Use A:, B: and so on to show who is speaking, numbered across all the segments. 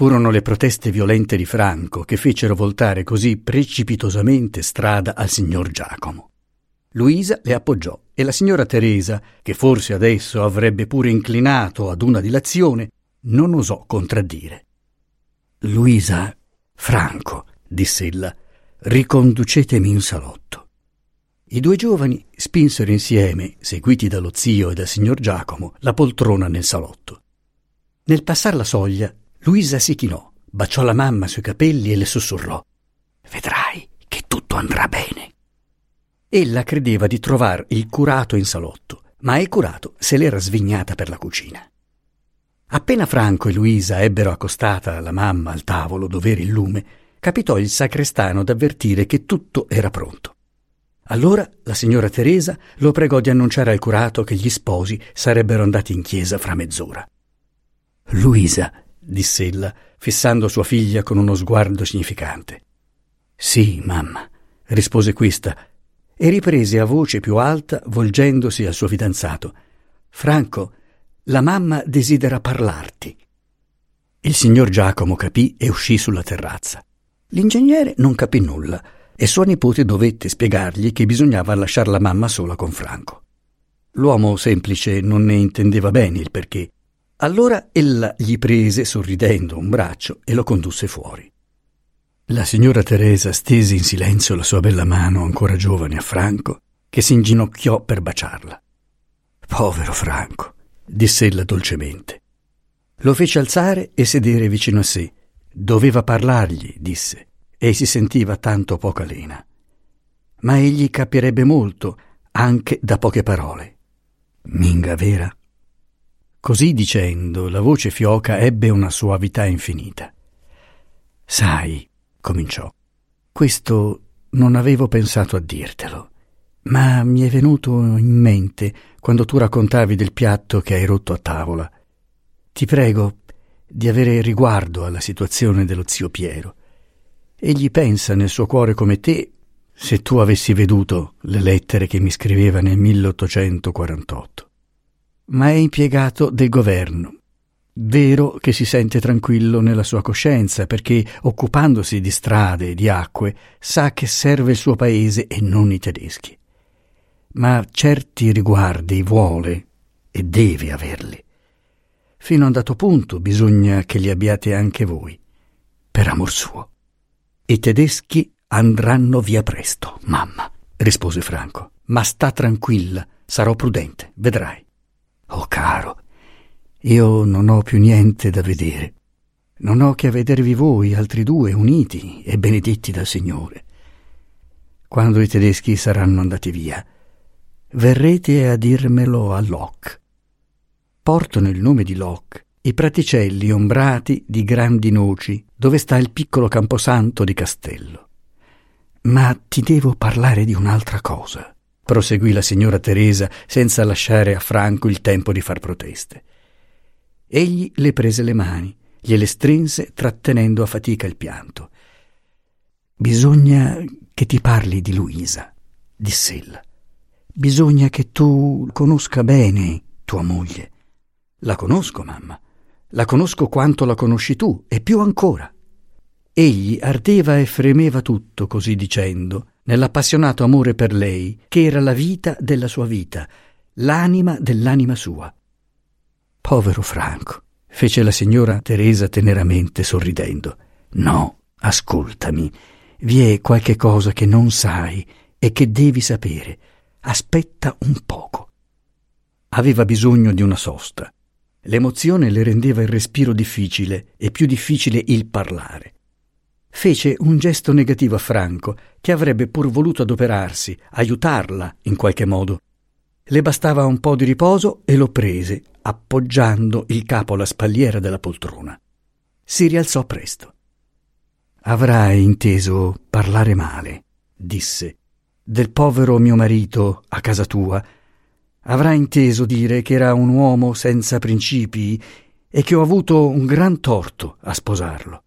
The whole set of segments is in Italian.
A: Furono le proteste violente di Franco che fecero voltare così precipitosamente strada al signor Giacomo. Luisa le appoggiò e la signora Teresa, che forse adesso avrebbe pure inclinato ad una dilazione, non osò contraddire. Luisa, Franco, diss'ella, riconducetemi in salotto. I due giovani spinsero insieme, seguiti dallo zio e dal signor Giacomo, la poltrona nel salotto. Nel passar la soglia, Luisa si chinò, baciò la mamma sui capelli e le sussurrò: Vedrai che tutto andrà bene. Ella credeva di trovar il curato in salotto, ma il curato se l'era svignata per la cucina. Appena Franco e Luisa ebbero accostata la mamma al tavolo dov'era il lume, capitò il sacrestano d'avvertire che tutto era pronto. Allora la signora Teresa lo pregò di annunciare al curato che gli sposi sarebbero andati in chiesa fra mezz'ora. Luisa, diss'ella, fissando sua figlia con uno sguardo significante. Sì, mamma, rispose questa, e riprese a voce più alta, volgendosi al suo fidanzato. Franco, la mamma desidera parlarti. Il signor Giacomo capì e uscì sulla terrazza. L'ingegnere non capì nulla e sua nipote dovette spiegargli che bisognava lasciar la mamma sola con Franco. L'uomo semplice non ne intendeva bene il perché. Allora ella gli prese, sorridendo, un braccio e lo condusse fuori. La signora Teresa stese in silenzio la sua bella mano ancora giovane a Franco, che si inginocchiò per baciarla. Povero Franco, diss'ella dolcemente. Lo fece alzare e sedere vicino a sé. Doveva parlargli, disse e si sentiva tanto poca lena. Ma egli capirebbe molto, anche da poche parole. Minga vera? Così dicendo, la voce fioca ebbe una suavità infinita. Sai, cominciò, questo non avevo pensato a dirtelo, ma mi è venuto in mente quando tu raccontavi del piatto che hai rotto a tavola. Ti prego di avere riguardo alla situazione dello zio Piero. Egli pensa nel suo cuore come te, se tu avessi veduto le lettere che mi scriveva nel 1848. Ma è impiegato del governo. Vero che si sente tranquillo nella sua coscienza perché, occupandosi di strade e di acque, sa che serve il suo paese e non i tedeschi. Ma certi riguardi vuole e deve averli. Fino a un dato punto bisogna che li abbiate anche voi, per amor suo. I tedeschi andranno via presto, mamma, rispose Franco. Ma sta tranquilla, sarò prudente, vedrai. Oh caro, io non ho più niente da vedere. Non ho che a vedervi voi, altri due, uniti e benedetti dal Signore. Quando i tedeschi saranno andati via, verrete a dirmelo a Locke. Portano il nome di Locke i praticelli ombrati di grandi noci dove sta il piccolo camposanto di Castello. Ma ti devo parlare di un'altra cosa, proseguì la signora Teresa senza lasciare a Franco il tempo di far proteste. Egli le prese le mani, gliele strinse trattenendo a fatica il pianto. Bisogna che ti parli di Luisa, diss'ella. Bisogna che tu conosca bene tua moglie. La conosco, mamma. La conosco quanto la conosci tu, e più ancora. Egli ardeva e fremeva tutto così dicendo, nell'appassionato amore per lei, che era la vita della sua vita, l'anima dell'anima sua. Povero Franco, fece la signora Teresa teneramente sorridendo. No, ascoltami, vi è qualche cosa che non sai e che devi sapere. Aspetta un poco. Aveva bisogno di una sosta L'emozione le rendeva il respiro difficile e più difficile il parlare. Fece un gesto negativo a Franco, che avrebbe pur voluto adoperarsi, aiutarla in qualche modo. Le bastava un po' di riposo e lo prese, appoggiando il capo alla spalliera della poltrona. Si rialzò presto. Avrai inteso parlare male, disse, del povero mio marito a casa tua avrà inteso dire che era un uomo senza principi e che ho avuto un gran torto a sposarlo.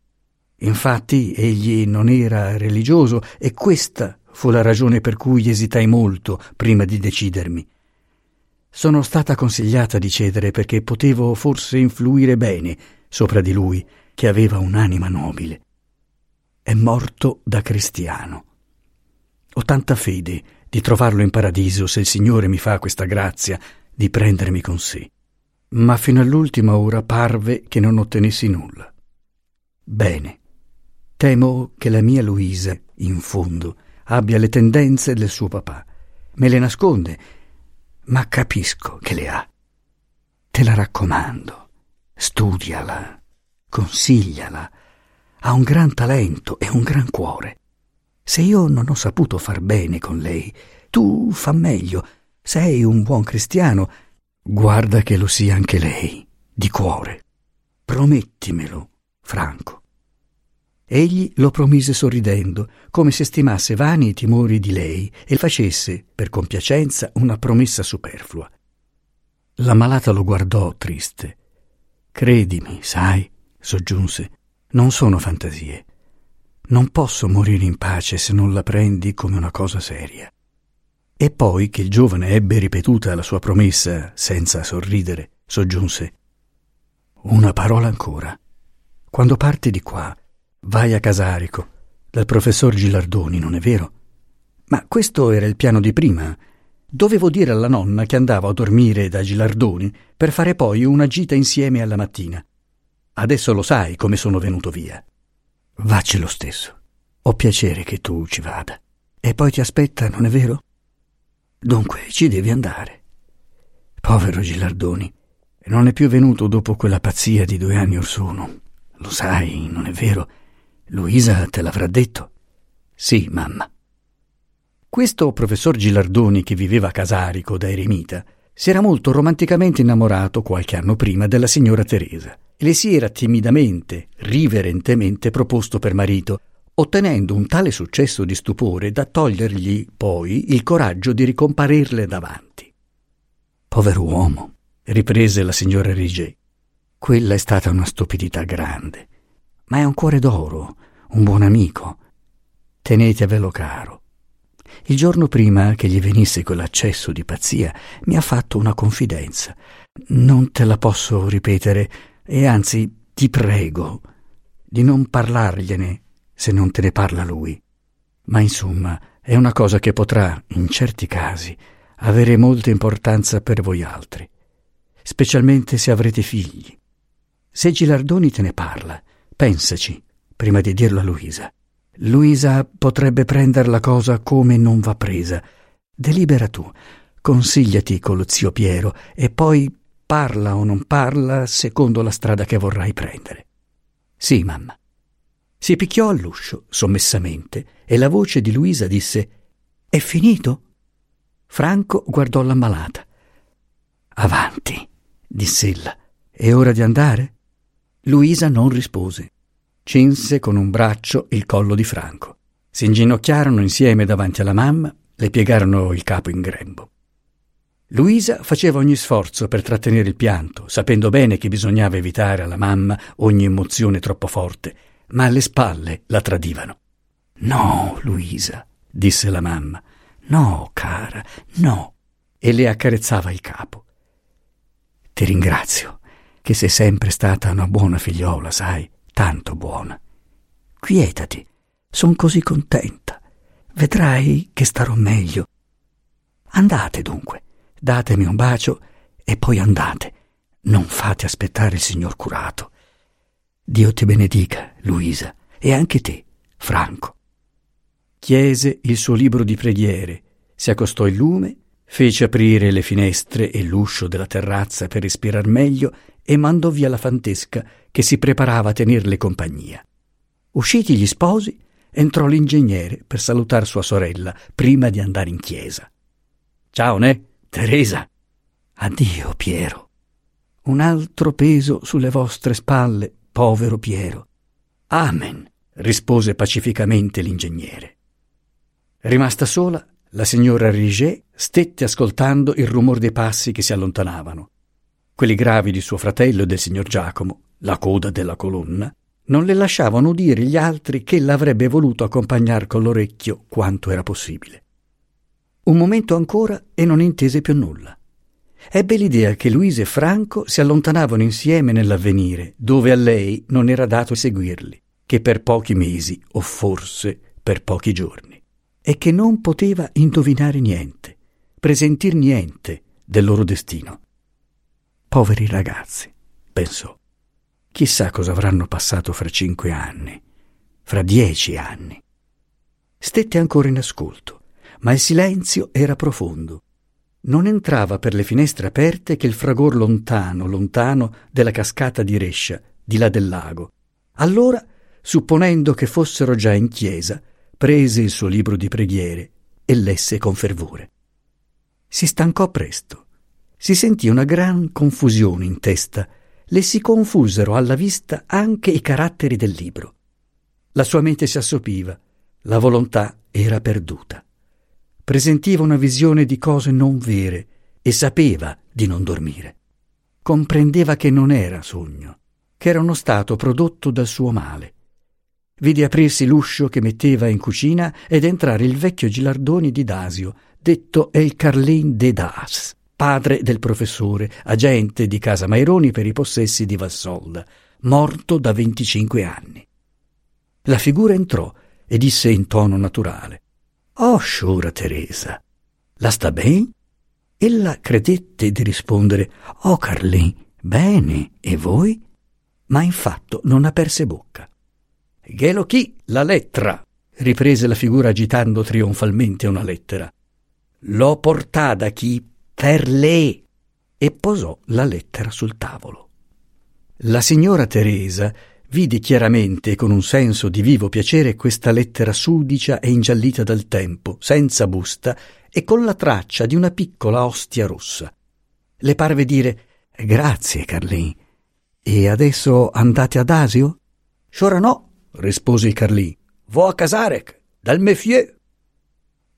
A: Infatti egli non era religioso e questa fu la ragione per cui esitai molto prima di decidermi. Sono stata consigliata di cedere perché potevo forse influire bene sopra di lui che aveva un'anima nobile. È morto da cristiano. Ho tanta fede di trovarlo in paradiso se il Signore mi fa questa grazia di prendermi con sé. Ma fino all'ultima ora parve che non ottenessi nulla. Bene. Temo che la mia Luisa, in fondo, abbia le tendenze del suo papà. Me le nasconde, ma capisco che le ha. Te la raccomando, studiala, consigliala. Ha un gran talento e un gran cuore. Se io non ho saputo far bene con lei, tu fa meglio. Sei un buon cristiano. Guarda che lo sia anche lei, di cuore. Promettimelo, Franco. Egli lo promise sorridendo, come se stimasse vani i timori di lei e facesse, per compiacenza, una promessa superflua. La malata lo guardò triste. Credimi, sai, soggiunse, non sono fantasie. Non posso morire in pace se non la prendi come una cosa seria. E poi che il giovane ebbe ripetuta la sua promessa senza sorridere, soggiunse Una parola ancora. Quando parti di qua, vai a Casarico, dal professor Gilardoni, non è vero? Ma questo era il piano di prima. Dovevo dire alla nonna che andavo a dormire da Gilardoni per fare poi una gita insieme alla mattina. Adesso lo sai come sono venuto via. Vacci lo stesso. Ho piacere che tu ci vada. E poi ti aspetta, non è vero? Dunque ci devi andare. Povero Gilardoni, non è più venuto dopo quella pazzia di due anni or sono. Lo sai, non è vero? Luisa te l'avrà detto? Sì, mamma. Questo professor Gilardoni, che viveva a Casarico da eremita, si era molto romanticamente innamorato qualche anno prima della signora Teresa e le si era timidamente, riverentemente proposto per marito, ottenendo un tale successo di stupore da togliergli poi il coraggio di ricomparirle davanti. Pover'uomo, riprese la signora Riget. Quella è stata una stupidità grande, ma è un cuore d'oro, un buon amico. Tenetevelo caro. Il giorno prima che gli venisse quell'accesso di pazzia, mi ha fatto una confidenza. Non te la posso ripetere, e anzi ti prego di non parlargliene se non te ne parla lui. Ma insomma, è una cosa che potrà, in certi casi, avere molta importanza per voi altri, specialmente se avrete figli. Se Gilardoni te ne parla, pensaci prima di dirlo a Luisa. Luisa potrebbe prendere la cosa come non va presa. Delibera tu, consigliati con zio Piero e poi parla o non parla secondo la strada che vorrai prendere. Sì, mamma. Si picchiò all'uscio, sommessamente, e la voce di Luisa disse È finito? Franco guardò l'ammalata. Avanti, diss'ella. È ora di andare? Luisa non rispose cinse con un braccio il collo di Franco. Si inginocchiarono insieme davanti alla mamma, le piegarono il capo in grembo. Luisa faceva ogni sforzo per trattenere il pianto, sapendo bene che bisognava evitare alla mamma ogni emozione troppo forte, ma le spalle la tradivano. No, Luisa, disse la mamma. No, cara, no. E le accarezzava il capo. Ti ringrazio, che sei sempre stata una buona figliola, sai tanto buona. Quietati, son così contenta. Vedrai che starò meglio. Andate dunque, datemi un bacio e poi andate. Non fate aspettare il signor curato. Dio ti benedica, Luisa, e anche te, Franco. Chiese il suo libro di preghiere, si accostò il lume, fece aprire le finestre e l'uscio della terrazza per respirar meglio e mandò via la fantesca che si preparava a tenerle compagnia. Usciti gli sposi, entrò l'ingegnere per salutare sua sorella prima di andare in chiesa. Ciao, ne, Teresa. Addio, Piero. Un altro peso sulle vostre spalle, povero Piero. Amen, rispose pacificamente l'ingegnere. Rimasta sola, la signora Riget stette ascoltando il rumore dei passi che si allontanavano. Quelli gravi di suo fratello e del signor Giacomo la coda della colonna, non le lasciavano udire gli altri che l'avrebbe voluto accompagnar con l'orecchio quanto era possibile. Un momento ancora e non intese più nulla. ebbe l'idea che Luisa e Franco si allontanavano insieme nell'avvenire, dove a lei non era dato seguirli, che per pochi mesi o forse per pochi giorni, e che non poteva indovinare niente, presentir niente del loro destino. Poveri ragazzi, pensò. Chissà cosa avranno passato fra cinque anni, fra dieci anni. Stette ancora in ascolto, ma il silenzio era profondo non entrava per le finestre aperte che il fragor lontano, lontano della cascata di Rescia, di là del lago. Allora, supponendo che fossero già in chiesa, prese il suo libro di preghiere e lesse con fervore. Si stancò presto. Si sentì una gran confusione in testa. Le si confusero alla vista anche i caratteri del libro. La sua mente si assopiva, la volontà era perduta presentiva una visione di cose non vere e sapeva di non dormire. Comprendeva che non era sogno, che era uno stato prodotto dal suo male. Vide aprirsi l'uscio che metteva in cucina ed entrare il vecchio Gilardoni di Dasio, detto El Carlin de Das, padre del professore, agente di Casa Maironi per i possessi di Valsolda, morto da 25 anni. La figura entrò e disse in tono naturale Oh, sciura Teresa, la sta ben? Ella credette di rispondere Oh, Carlin, bene, e voi? Ma in fatto non aperse bocca. Ghelo chi, la lettera, riprese la figura agitando trionfalmente una lettera. L'ho portata chi per lei e posò la lettera sul tavolo. La signora Teresa vidi chiaramente con un senso di vivo piacere questa lettera sudicia e ingiallita dal tempo, senza busta e con la traccia di una piccola ostia rossa. Le parve dire Grazie, Carlin. E adesso andate ad Asio? Sciora no, rispose il Carlin. Vo a Casarec, dal Mefieu.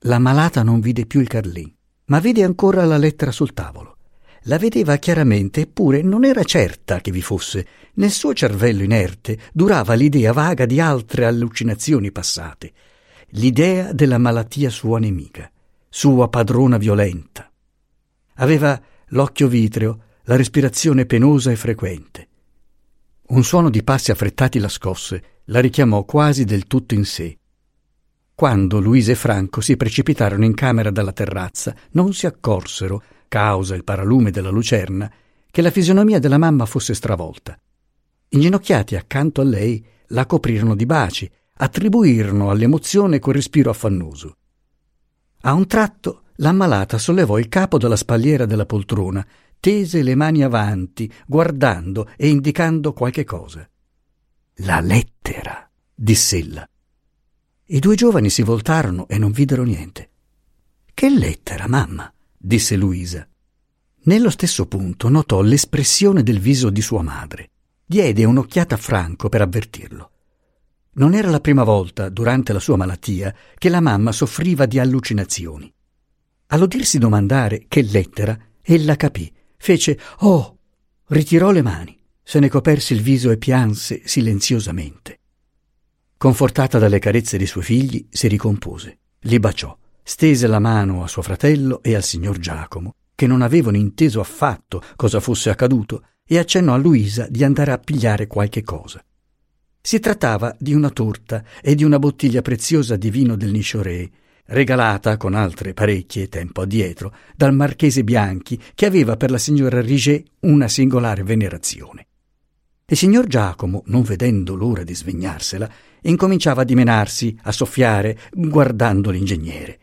A: La malata non vide più il Carlin, ma vide ancora la lettera sul tavolo. La vedeva chiaramente, eppure non era certa che vi fosse. Nel suo cervello inerte durava l'idea vaga di altre allucinazioni passate, l'idea della malattia sua nemica, sua padrona violenta. Aveva l'occhio vitreo, la respirazione penosa e frequente. Un suono di passi affrettati la scosse, la richiamò quasi del tutto in sé. Quando Luisa e Franco si precipitarono in camera dalla terrazza, non si accorsero causa il paralume della lucerna, che la fisionomia della mamma fosse stravolta. Inginocchiati accanto a lei, la coprirono di baci, attribuirono all'emozione quel respiro affannoso. A un tratto l'ammalata sollevò il capo dalla spalliera della poltrona, tese le mani avanti, guardando e indicando qualche cosa. La lettera, diss'ella. I due giovani si voltarono e non videro niente. Che lettera, mamma? disse Luisa. Nello stesso punto notò l'espressione del viso di sua madre. Diede un'occhiata a Franco per avvertirlo. Non era la prima volta, durante la sua malattia, che la mamma soffriva di allucinazioni. All'udirsi domandare che lettera, ella capì, fece Oh! ritirò le mani, se ne coperse il viso e pianse silenziosamente. Confortata dalle carezze dei suoi figli, si ricompose, li baciò stese la mano a suo fratello e al signor Giacomo, che non avevano inteso affatto cosa fosse accaduto, e accennò a Luisa di andare a pigliare qualche cosa. Si trattava di una torta e di una bottiglia preziosa di vino del Niscioré, regalata con altre parecchie tempo addietro dal marchese Bianchi, che aveva per la signora Riget una singolare venerazione. Il signor Giacomo, non vedendo l'ora di svegnarsela, incominciava a dimenarsi, a soffiare, guardando l'ingegnere.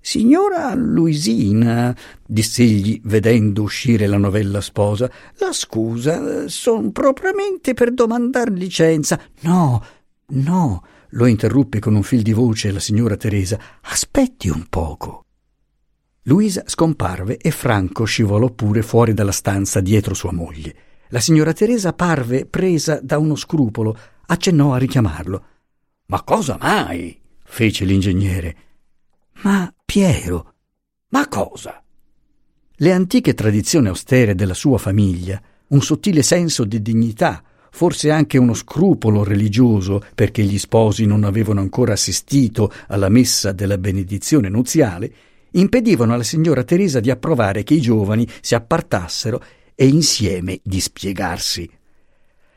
A: Signora Luisina, diss'egli vedendo uscire la novella sposa, la scusa, son propriamente per domandar licenza. No, no, lo interruppe con un fil di voce la signora Teresa. Aspetti un poco. Luisa scomparve e Franco scivolò pure fuori dalla stanza dietro sua moglie. La signora Teresa parve presa da uno scrupolo, accennò a richiamarlo. Ma cosa mai? fece l'ingegnere. Ma Piero. Ma cosa? Le antiche tradizioni austere della sua famiglia, un sottile senso di dignità, forse anche uno scrupolo religioso perché gli sposi non avevano ancora assistito alla messa della benedizione nuziale, impedivano alla signora Teresa di approvare che i giovani si appartassero e insieme dispiegarsi.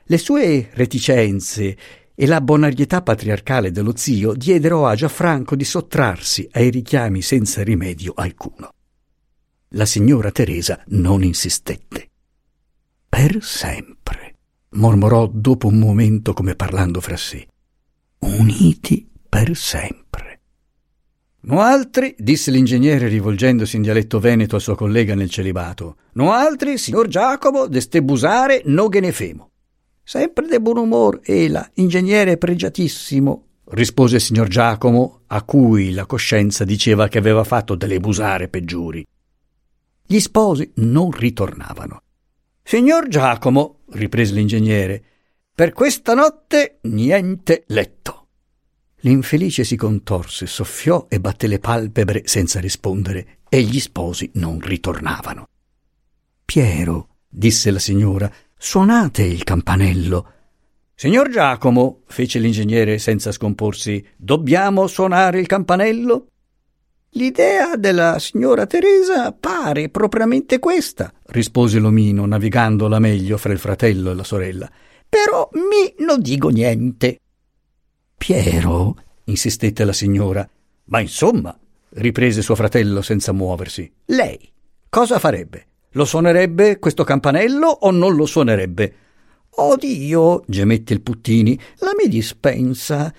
A: Le sue reticenze e la bonarietà patriarcale dello zio diedero a Gianfranco di sottrarsi ai richiami senza rimedio alcuno. La signora Teresa non insistette. Per sempre, mormorò dopo un momento come parlando fra sé. Uniti per sempre. No altri, disse l'ingegnere rivolgendosi in dialetto veneto al suo collega nel celibato, no altri, signor Giacomo, deste busare no che ne femo. Sempre de buon umor, Ela, ingegnere pregiatissimo, rispose il signor Giacomo, a cui la coscienza diceva che aveva fatto delle busare peggiori. Gli sposi non ritornavano. Signor Giacomo, riprese l'ingegnere, per questa notte niente letto. L'infelice si contorse, soffiò e batté le palpebre senza rispondere, e gli sposi non ritornavano. Piero, disse la signora, suonate il campanello. Signor Giacomo, fece l'ingegnere senza scomporsi, dobbiamo suonare il campanello? L'idea della signora Teresa pare propriamente questa, rispose l'omino, navigandola meglio fra il fratello e la sorella. Però mi non dico niente. Piero, insistette la signora. Ma insomma, riprese suo fratello senza muoversi. Lei cosa farebbe? Lo suonerebbe questo campanello o non lo suonerebbe? Oddio, gemette il Puttini, la mi dispensa.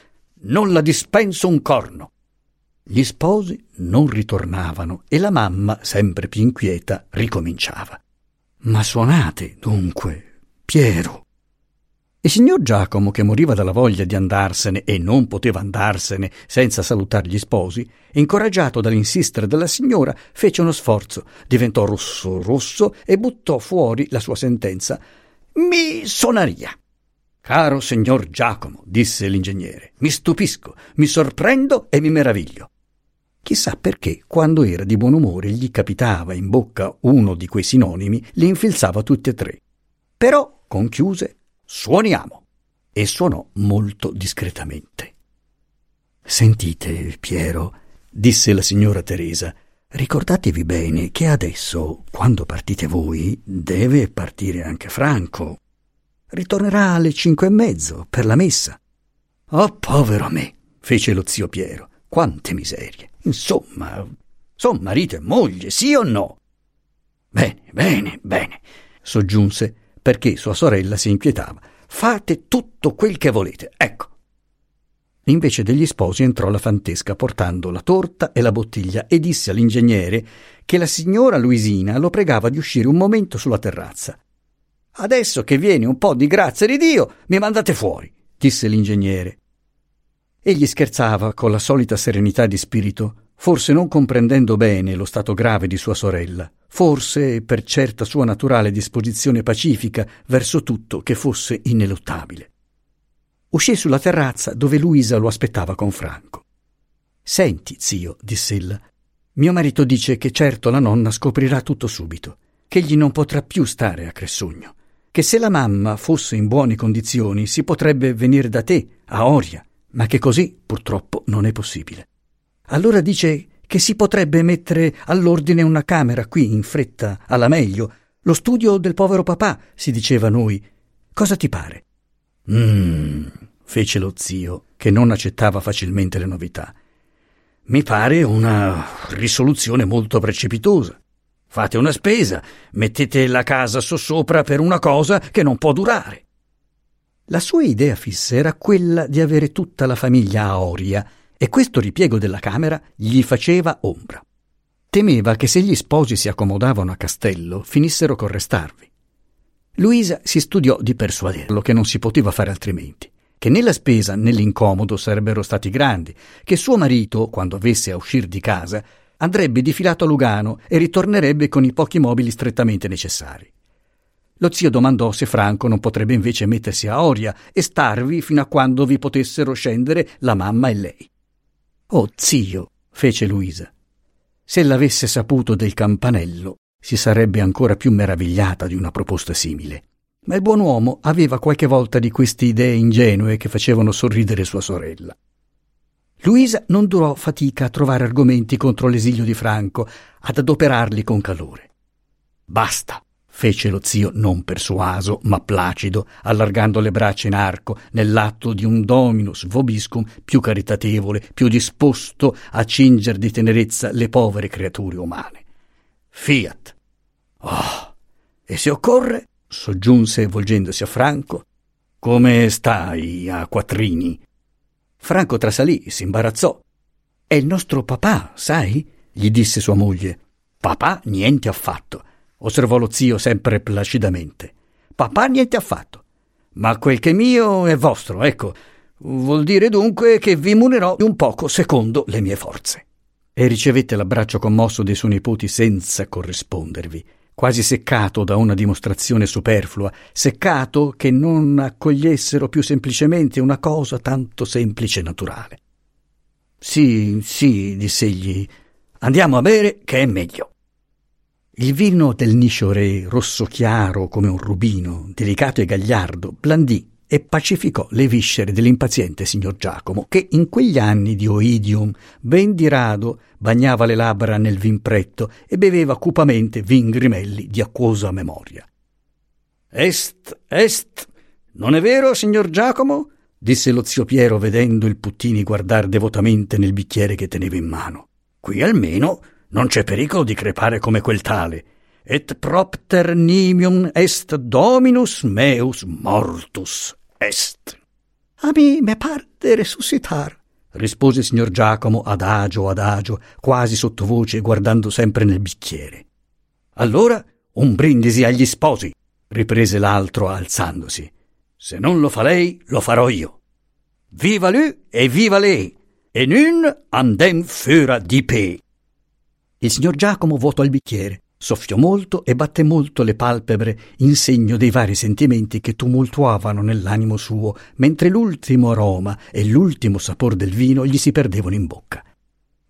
A: Non la dispenso un corno. Gli sposi non ritornavano e la mamma, sempre più inquieta, ricominciava. Ma suonate, dunque, Piero. Il signor Giacomo, che moriva dalla voglia di andarsene e non poteva andarsene senza salutare gli sposi, incoraggiato dall'insistere della signora, fece uno sforzo, diventò rosso rosso e buttò fuori la sua sentenza. Mi sonaria. Caro signor Giacomo, disse l'ingegnere, mi stupisco, mi sorprendo e mi meraviglio. Chissà perché, quando era di buon umore gli capitava in bocca uno di quei sinonimi, li infilzava tutti e tre. Però conchiuse Suoniamo. E suonò molto discretamente. Sentite, Piero, disse la signora Teresa, ricordatevi bene che adesso, quando partite voi, deve partire anche Franco. Ritornerà alle cinque e mezzo per la messa. Oh, povero me, fece lo zio Piero. Quante miserie. Insomma, son marito e moglie, sì o no? Bene, bene, bene, soggiunse perché sua sorella si inquietava. Fate tutto quel che volete, ecco. Invece degli sposi entrò la fantesca portando la torta e la bottiglia e disse all'ingegnere che la signora Luisina lo pregava di uscire un momento sulla terrazza. Adesso che viene un po' di grazia di Dio, mi mandate fuori, disse l'ingegnere. Egli scherzava con la solita serenità di spirito, forse non comprendendo bene lo stato grave di sua sorella, forse per certa sua naturale disposizione pacifica verso tutto che fosse ineluttabile. Uscì sulla terrazza dove Luisa lo aspettava con Franco. Senti, zio, diss'ella, mio marito dice che certo la nonna scoprirà tutto subito, che egli non potrà più stare a Cressugno, che se la mamma fosse in buone condizioni si potrebbe venire da te, a Oria, ma che così purtroppo non è possibile. Allora dice che si potrebbe mettere all'ordine una camera qui in fretta, alla meglio. Lo studio del povero papà, si diceva noi. Cosa ti pare? Mmm, fece lo zio, che non accettava facilmente le novità. Mi pare una risoluzione molto precipitosa. Fate una spesa, mettete la casa sossopra per una cosa che non può durare. La sua idea fissa era quella di avere tutta la famiglia a Oria e questo ripiego della camera gli faceva ombra. Temeva che se gli sposi si accomodavano a castello finissero col restarvi. Luisa si studiò di persuaderlo che non si poteva fare altrimenti, che né la spesa né l'incomodo sarebbero stati grandi, che suo marito, quando avesse a uscire di casa, andrebbe difilato a Lugano e ritornerebbe con i pochi mobili strettamente necessari. Lo zio domandò se Franco non potrebbe invece mettersi a Oria e starvi fino a quando vi potessero scendere la mamma e lei. Oh zio, fece Luisa. Se l'avesse saputo del campanello, si sarebbe ancora più meravigliata di una proposta simile. Ma il buon uomo aveva qualche volta di queste idee ingenue che facevano sorridere sua sorella. Luisa non durò fatica a trovare argomenti contro l'esilio di Franco, ad adoperarli con calore. Basta, fece lo zio non persuaso, ma placido, allargando le braccia in arco, nell'atto di un dominus vobiscum più caritatevole, più disposto a cinger di tenerezza le povere creature umane. Fiat. Oh, e se occorre, soggiunse volgendosi a Franco, come stai a quattrini? Franco trasalì, si imbarazzò. È il nostro papà, sai? gli disse sua moglie. Papà niente affatto osservò lo zio sempre placidamente. Papà niente affatto. Ma quel che è mio è vostro, ecco. Vuol dire dunque che vi munerò un poco secondo le mie forze. E ricevette l'abbraccio commosso dei suoi nipoti senza corrispondervi, quasi seccato da una dimostrazione superflua, seccato che non accogliessero più semplicemente una cosa tanto semplice e naturale. Sì, sì, diss'egli, andiamo a bere che è meglio. Il vino del Nisciore, rosso chiaro come un rubino, delicato e gagliardo, blandì e pacificò le viscere dell'impaziente signor Giacomo, che in quegli anni di oidium ben di rado bagnava le labbra nel vin pretto e beveva cupamente vin grimelli di acquosa memoria. Est, est, non è vero, signor Giacomo? disse lo zio Piero vedendo il Puttini guardar devotamente nel bicchiere che teneva in mano. Qui almeno non c'è pericolo di crepare come quel tale. Et propter nimium est dominus meus mortus est. A me me par de resuscitar, rispose il signor Giacomo adagio adagio, quasi sottovoce, guardando sempre nel bicchiere. Allora un brindisi agli sposi, riprese l'altro alzandosi. Se non lo fa lei, lo farò io. Viva lui e viva lei! E nun andem füra di pe. Il signor Giacomo vuotò il bicchiere, soffiò molto e batté molto le palpebre in segno dei vari sentimenti che tumultuavano nell'animo suo, mentre l'ultimo aroma e l'ultimo sapor del vino gli si perdevano in bocca.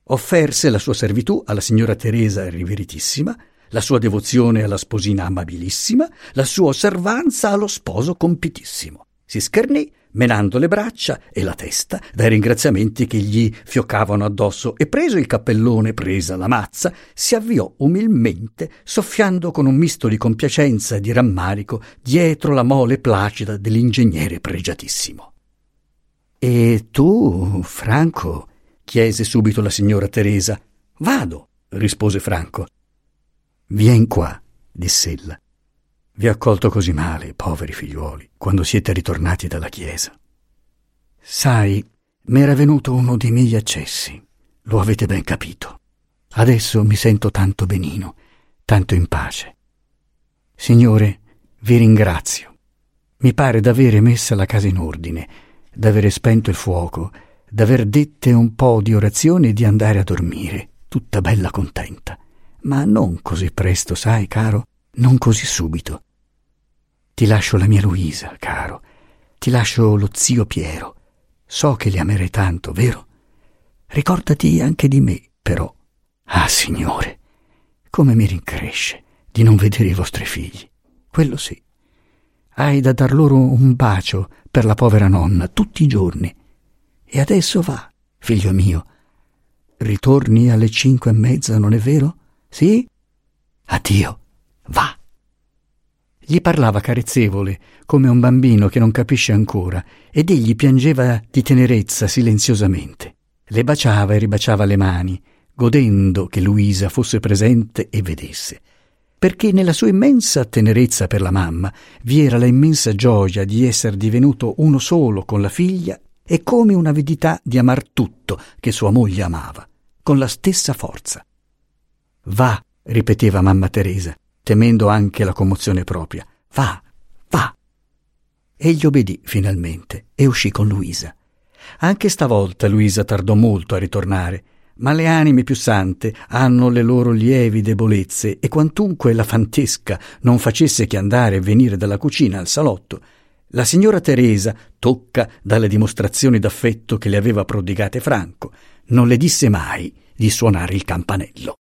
A: Offerse la sua servitù alla signora Teresa riveritissima, la sua devozione alla sposina amabilissima, la sua osservanza allo sposo compitissimo. Si schernì menando le braccia e la testa dai ringraziamenti che gli fioccavano addosso e preso il cappellone, presa la mazza, si avviò umilmente, soffiando con un misto di compiacenza e di rammarico dietro la mole placida dell'ingegnere pregiatissimo. E tu, Franco? chiese subito la signora Teresa. Vado, rispose Franco. Vien qua, diss'ella. Vi ho accolto così male, poveri figliuoli, quando siete ritornati dalla chiesa. Sai, m'era venuto uno dei miei accessi. Lo avete ben capito. Adesso mi sento tanto benino, tanto in pace. Signore, vi ringrazio. Mi pare d'avere messa la casa in ordine, d'avere spento il fuoco, d'aver dette un po' di orazione e di andare a dormire, tutta bella contenta. Ma non così presto, sai, caro, non così subito. Ti lascio la mia Luisa, caro. Ti lascio lo zio Piero. So che li amerei tanto, vero? Ricordati anche di me, però. Ah, Signore, come mi rincresce di non vedere i vostri figli. Quello sì. Hai da dar loro un bacio per la povera nonna tutti i giorni. E adesso va, figlio mio. Ritorni alle cinque e mezza, non è vero? Sì? Addio. Va. Gli parlava carezzevole, come un bambino che non capisce ancora, ed egli piangeva di tenerezza silenziosamente. Le baciava e ribaciava le mani, godendo che Luisa fosse presente e vedesse. Perché nella sua immensa tenerezza per la mamma vi era la immensa gioia di essere divenuto uno solo con la figlia e come un'avidità di amar tutto che sua moglie amava, con la stessa forza. Va, ripeteva mamma Teresa, temendo anche la commozione propria. Va, va. Egli obbedì finalmente e uscì con Luisa. Anche stavolta Luisa tardò molto a ritornare, ma le anime più sante hanno le loro lievi debolezze e quantunque la fantesca non facesse che andare e venire dalla cucina al salotto, la signora Teresa, tocca dalle dimostrazioni d'affetto che le aveva prodigate Franco, non le disse mai di suonare il campanello.